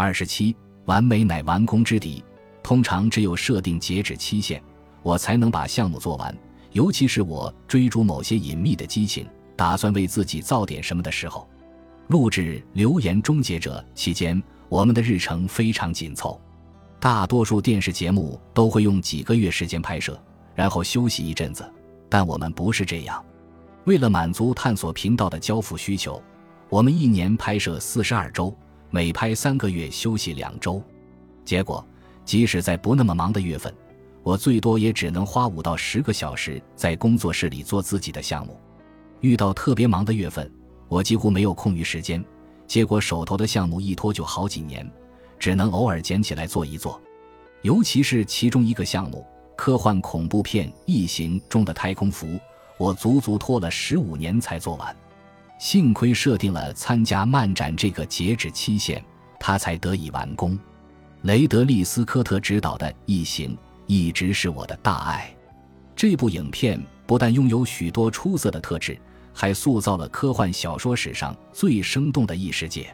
二十七，完美乃完工之敌。通常只有设定截止期限，我才能把项目做完。尤其是我追逐某些隐秘的激情，打算为自己造点什么的时候。录制《留言终结者》期间，我们的日程非常紧凑。大多数电视节目都会用几个月时间拍摄，然后休息一阵子。但我们不是这样。为了满足探索频道的交付需求，我们一年拍摄四十二周，每拍三个月休息两周。结果，即使在不那么忙的月份，我最多也只能花五到十个小时在工作室里做自己的项目。遇到特别忙的月份，我几乎没有空余时间。结果手头的项目一拖就好几年，只能偶尔捡起来做一做。尤其是其中一个项目——科幻恐怖片《异形》中的太空服，我足足拖了十五年才做完。幸亏设定了参加漫展这个截止期限，他才得以完工。雷德利·斯科特执导的《异形》一直是我的大爱。这部影片不但拥有许多出色的特质。还塑造了科幻小说史上最生动的异世界。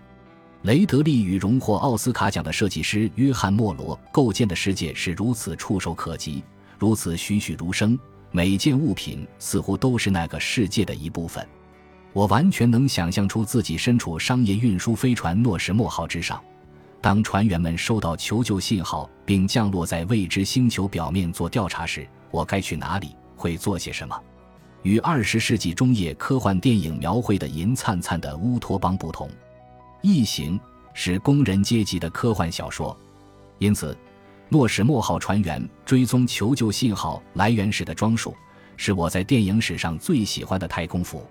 雷德利与荣获奥斯卡奖的设计师约翰·莫罗构建的世界是如此触手可及，如此栩栩如生，每件物品似乎都是那个世界的一部分。我完全能想象出自己身处商业运输飞船诺什莫号之上，当船员们收到求救信号并降落在未知星球表面做调查时，我该去哪里，会做些什么。与二十世纪中叶科幻电影描绘的银灿灿的乌托邦不同，《异形》是工人阶级的科幻小说，因此，诺什莫号船员追踪求救信号来源时的装束，是我在电影史上最喜欢的太空服。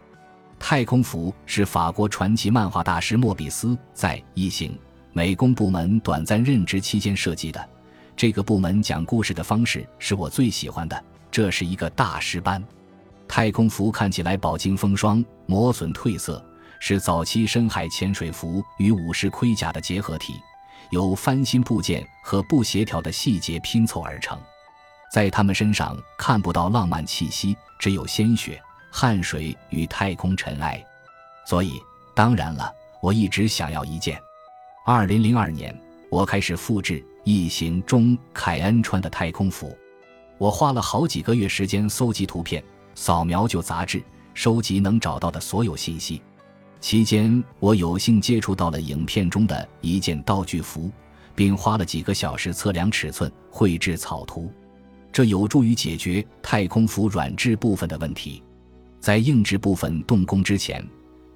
太空服是法国传奇漫画大师莫比斯在《异形》美工部门短暂任职期间设计的，这个部门讲故事的方式是我最喜欢的，这是一个大师班。太空服看起来饱经风霜、磨损褪色，是早期深海潜水服与武士盔甲的结合体，由翻新部件和不协调的细节拼凑而成。在他们身上看不到浪漫气息，只有鲜血、汗水与太空尘埃。所以，当然了，我一直想要一件。二零零二年，我开始复制《异形》中凯恩穿的太空服，我花了好几个月时间搜集图片。扫描旧杂志，收集能找到的所有信息。期间，我有幸接触到了影片中的一件道具服，并花了几个小时测量尺寸、绘制草图。这有助于解决太空服软质部分的问题。在硬质部分动工之前，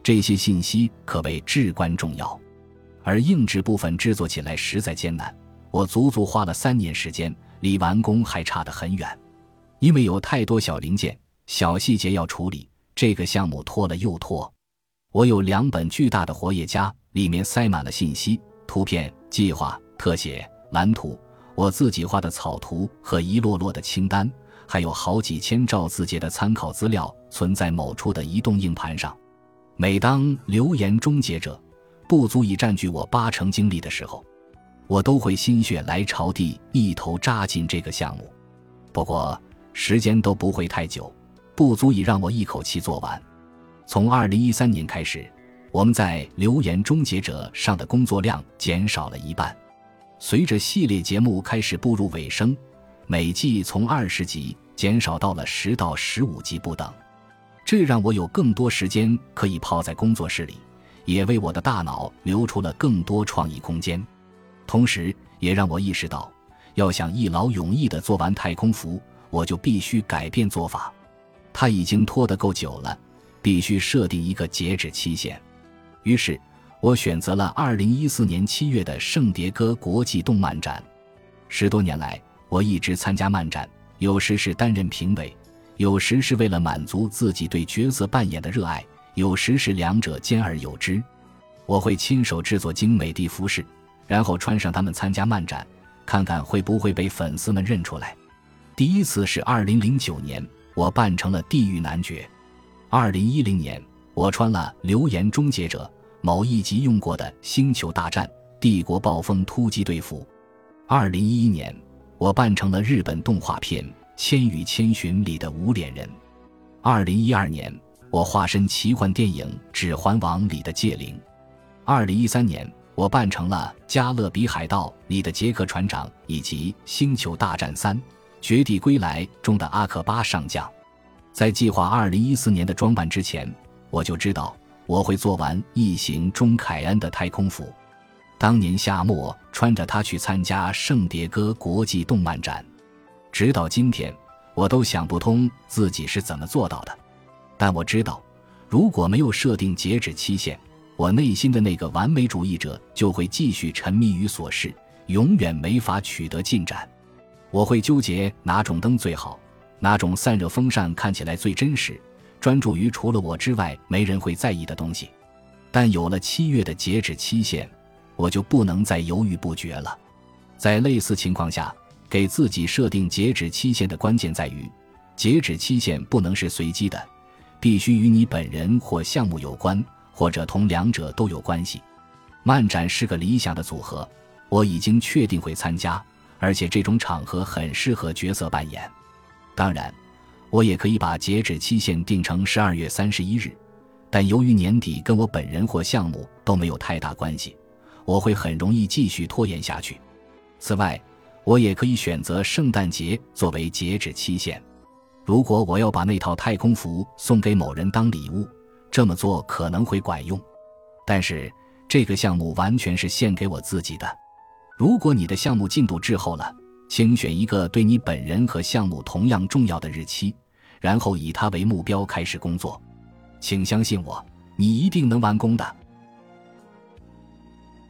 这些信息可谓至关重要。而硬质部分制作起来实在艰难，我足足花了三年时间，离完工还差得很远，因为有太多小零件。小细节要处理，这个项目拖了又拖。我有两本巨大的活页夹，里面塞满了信息、图片、计划、特写、蓝图，我自己画的草图和一摞摞的清单，还有好几千兆字节的参考资料存在某处的移动硬盘上。每当留言终结者不足以占据我八成精力的时候，我都会心血来潮地一头扎进这个项目。不过时间都不会太久。不足以让我一口气做完。从二零一三年开始，我们在《留言终结者》上的工作量减少了一半。随着系列节目开始步入尾声，每季从二十集减少到了十到十五集不等。这让我有更多时间可以泡在工作室里，也为我的大脑留出了更多创意空间。同时，也让我意识到，要想一劳永逸地做完太空服，我就必须改变做法。他已经拖得够久了，必须设定一个截止期限。于是，我选择了二零一四年七月的圣迭戈国际动漫展。十多年来，我一直参加漫展，有时是担任评委，有时是为了满足自己对角色扮演的热爱，有时是两者兼而有之。我会亲手制作精美的服饰，然后穿上它们参加漫展，看看会不会被粉丝们认出来。第一次是二零零九年。我扮成了地狱男爵。二零一零年，我穿了《流言终结者》某一集用过的《星球大战：帝国暴风突击队》服。二零一一年，我扮成了日本动画片《千与千寻》里的无脸人。二零一二年，我化身奇幻电影《指环王》里的戒灵。二零一三年，我扮成了《加勒比海盗》里的杰克船长，以及《星球大战三：绝地归来》中的阿克巴上将。在计划2014年的装扮之前，我就知道我会做完《异形》中凯恩的太空服。当年夏末，穿着它去参加圣迭戈国际动漫展，直到今天，我都想不通自己是怎么做到的。但我知道，如果没有设定截止期限，我内心的那个完美主义者就会继续沉迷于琐事，永远没法取得进展。我会纠结哪种灯最好。哪种散热风扇看起来最真实？专注于除了我之外没人会在意的东西。但有了七月的截止期限，我就不能再犹豫不决了。在类似情况下，给自己设定截止期限的关键在于，截止期限不能是随机的，必须与你本人或项目有关，或者同两者都有关系。漫展是个理想的组合，我已经确定会参加，而且这种场合很适合角色扮演。当然，我也可以把截止期限定成十二月三十一日，但由于年底跟我本人或项目都没有太大关系，我会很容易继续拖延下去。此外，我也可以选择圣诞节作为截止期限。如果我要把那套太空服送给某人当礼物，这么做可能会管用。但是这个项目完全是献给我自己的。如果你的项目进度滞后了，请选一个对你本人和项目同样重要的日期，然后以它为目标开始工作。请相信我，你一定能完工的。